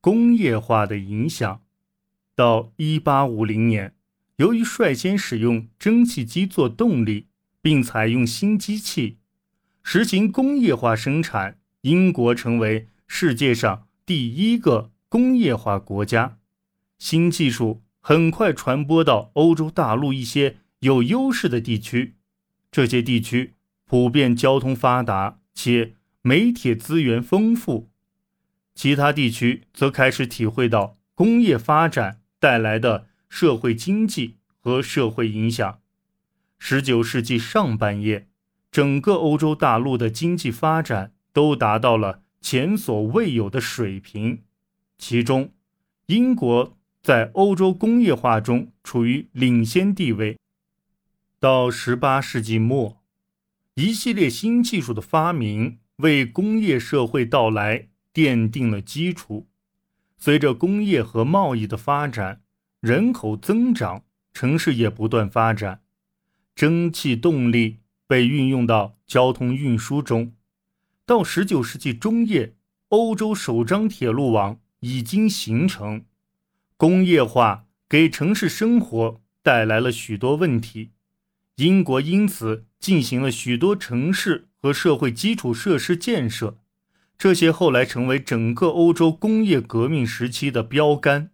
工业化的影响。到1850年，由于率先使用蒸汽机做动力，并采用新机器，实行工业化生产，英国成为世界上第一个工业化国家。新技术很快传播到欧洲大陆一些有优势的地区，这些地区普遍交通发达且煤铁资源丰富，其他地区则开始体会到工业发展带来的社会经济和社会影响。十九世纪上半叶，整个欧洲大陆的经济发展都达到了前所未有的水平，其中，英国在欧洲工业化中处于领先地位。到十八世纪末，一系列新技术的发明为工业社会到来奠定了基础。随着工业和贸易的发展，人口增长，城市也不断发展。蒸汽动力被运用到交通运输中。到十九世纪中叶，欧洲首张铁路网已经形成。工业化给城市生活带来了许多问题，英国因此进行了许多城市和社会基础设施建设，这些后来成为整个欧洲工业革命时期的标杆。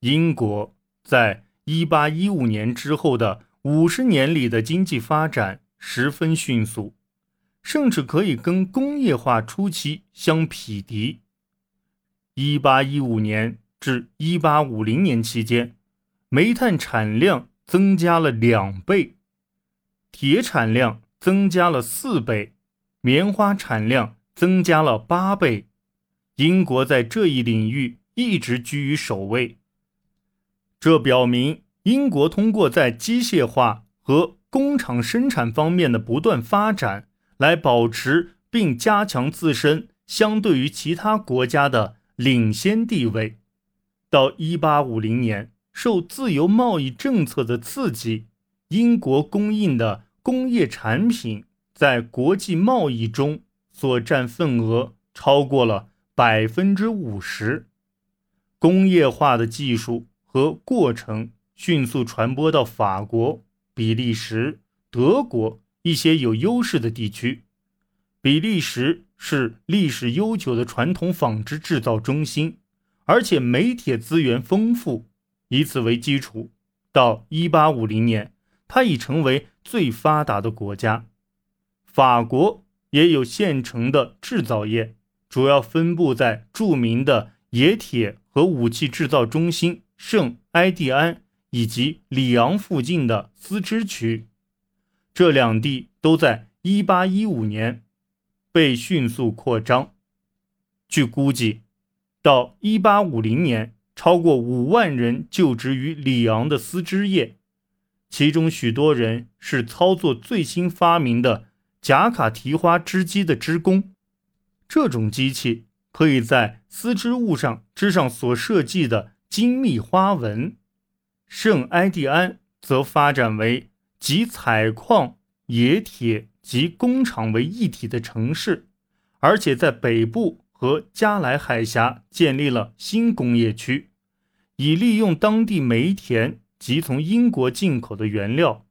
英国在一八一五年之后的。五十年里的经济发展十分迅速，甚至可以跟工业化初期相匹敌。一八一五年至一八五零年期间，煤炭产量增加了两倍，铁产量增加了四倍，棉花产量增加了八倍。英国在这一领域一直居于首位，这表明。英国通过在机械化和工厂生产方面的不断发展，来保持并加强自身相对于其他国家的领先地位。到1850年，受自由贸易政策的刺激，英国供应的工业产品在国际贸易中所占份额超过了百分之五十。工业化的技术和过程。迅速传播到法国、比利时、德国一些有优势的地区。比利时是历史悠久的传统纺织制造中心，而且煤铁资源丰富。以此为基础，到1850年，它已成为最发达的国家。法国也有现成的制造业，主要分布在著名的冶铁和武器制造中心圣埃蒂安。以及里昂附近的丝织区，这两地都在1815年被迅速扩张。据估计，到1850年，超过5万人就职于里昂的丝织业，其中许多人是操作最新发明的贾卡提花织机的织工。这种机器可以在丝织物上织上所设计的精密花纹。圣埃蒂安则发展为集采矿、冶铁及工厂为一体的城市，而且在北部和加莱海峡建立了新工业区，以利用当地煤田及从英国进口的原料。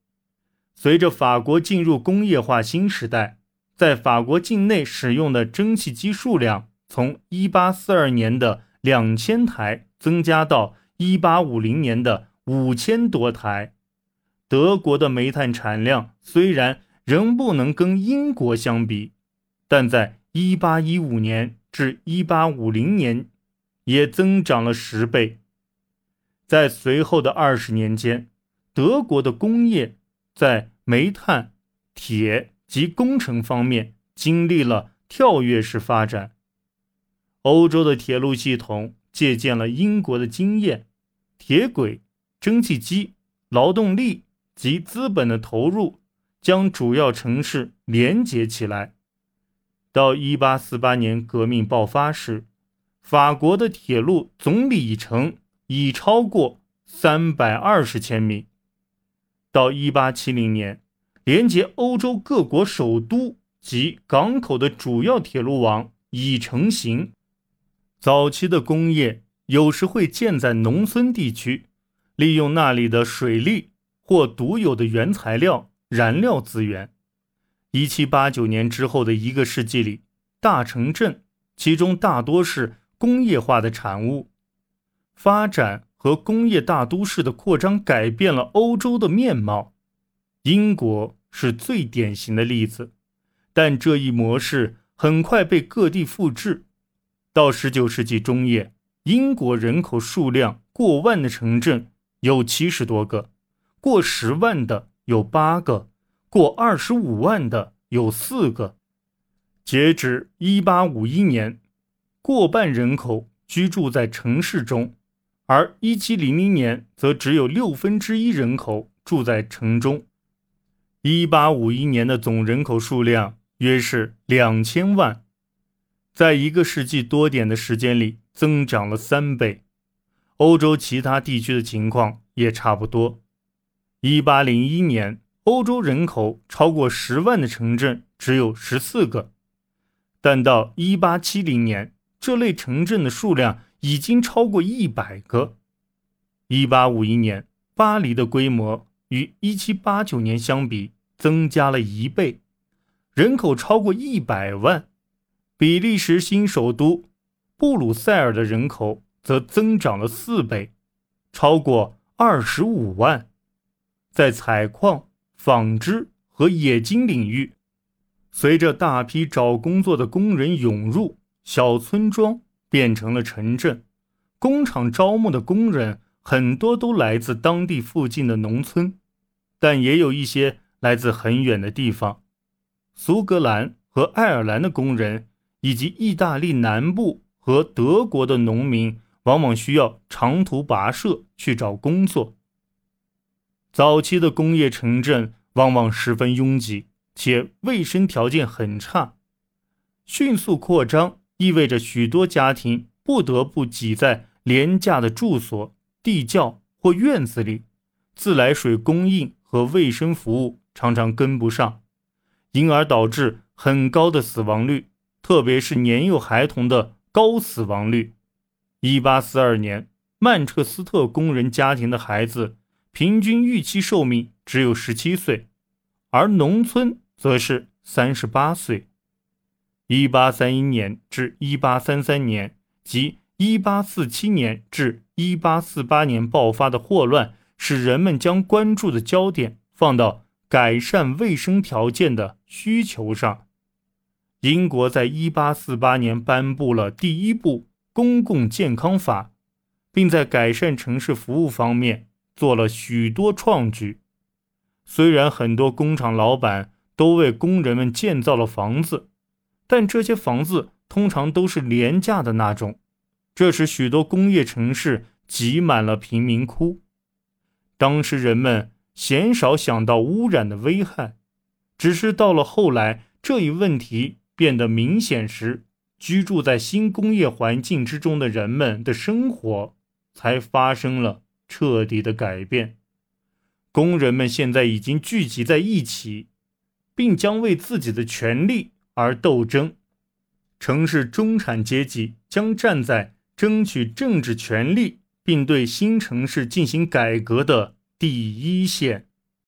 随着法国进入工业化新时代，在法国境内使用的蒸汽机数量从1842年的两千台增加到1850年的。五千多台，德国的煤炭产量虽然仍不能跟英国相比，但在1815年至1850年也增长了十倍。在随后的二十年间，德国的工业在煤炭、铁及工程方面经历了跳跃式发展。欧洲的铁路系统借鉴了英国的经验，铁轨。蒸汽机、劳动力及资本的投入将主要城市连接起来。到1848年革命爆发时，法国的铁路总里程已超过320千米。到1870年，连接欧洲各国首都及港口的主要铁路网已成型。早期的工业有时会建在农村地区，利用那里的水利或独有的原材料、燃料资源。一七八九年之后的一个世纪里，大城镇其中大多是工业化的产物，发展和工业大都市的扩张改变了欧洲的面貌。英国是最典型的例子，但这一模式很快被各地复制。到十九世纪中叶，英国人口数量过万的城镇有七十多个，过十万的有八个，过二十五万的有四个。截止一八五一年，过半人口居住在城市中，而一七零零年则只有六分之一人口住在城中。一八五一年的总人口数量约是两千万，在一个世纪多点的时间里增长了三倍。欧洲其他地区的情况也差不多。一八零一年，欧洲人口超过十万的城镇只有十四个，但到一八七零年，这类城镇的数量已经超过一百个。一八五一年，巴黎的规模与一七八九年相比。增加了一倍，人口超过一百万。比利时新首都布鲁塞尔的人口则增长了四倍，超过二十五万。在采矿、纺织和冶金领域，随着大批找工作的工人涌入，小村庄变成了城镇。工厂招募的工人很多都来自当地附近的农村，但也有一些。来自很远的地方，苏格兰和爱尔兰的工人，以及意大利南部和德国的农民，往往需要长途跋涉去找工作。早期的工业城镇往往十分拥挤，且卫生条件很差。迅速扩张意味着许多家庭不得不挤在廉价的住所、地窖或院子里，自来水供应和卫生服务。常常跟不上，因而导致很高的死亡率，特别是年幼孩童的高死亡率。一八四二年，曼彻斯特工人家庭的孩子平均预期寿命只有十七岁，而农村则是三十八岁。一八三一年至一八三三年及一八四七年至一八四八年爆发的霍乱，使人们将关注的焦点放到。改善卫生条件的需求上，英国在1848年颁布了第一部公共健康法，并在改善城市服务方面做了许多创举。虽然很多工厂老板都为工人们建造了房子，但这些房子通常都是廉价的那种，这使许多工业城市挤满了贫民窟。当时人们。鲜少想到污染的危害，只是到了后来，这一问题变得明显时，居住在新工业环境之中的人们的生活才发生了彻底的改变。工人们现在已经聚集在一起，并将为自己的权利而斗争。城市中产阶级将站在争取政治权利并对新城市进行改革的。第一线。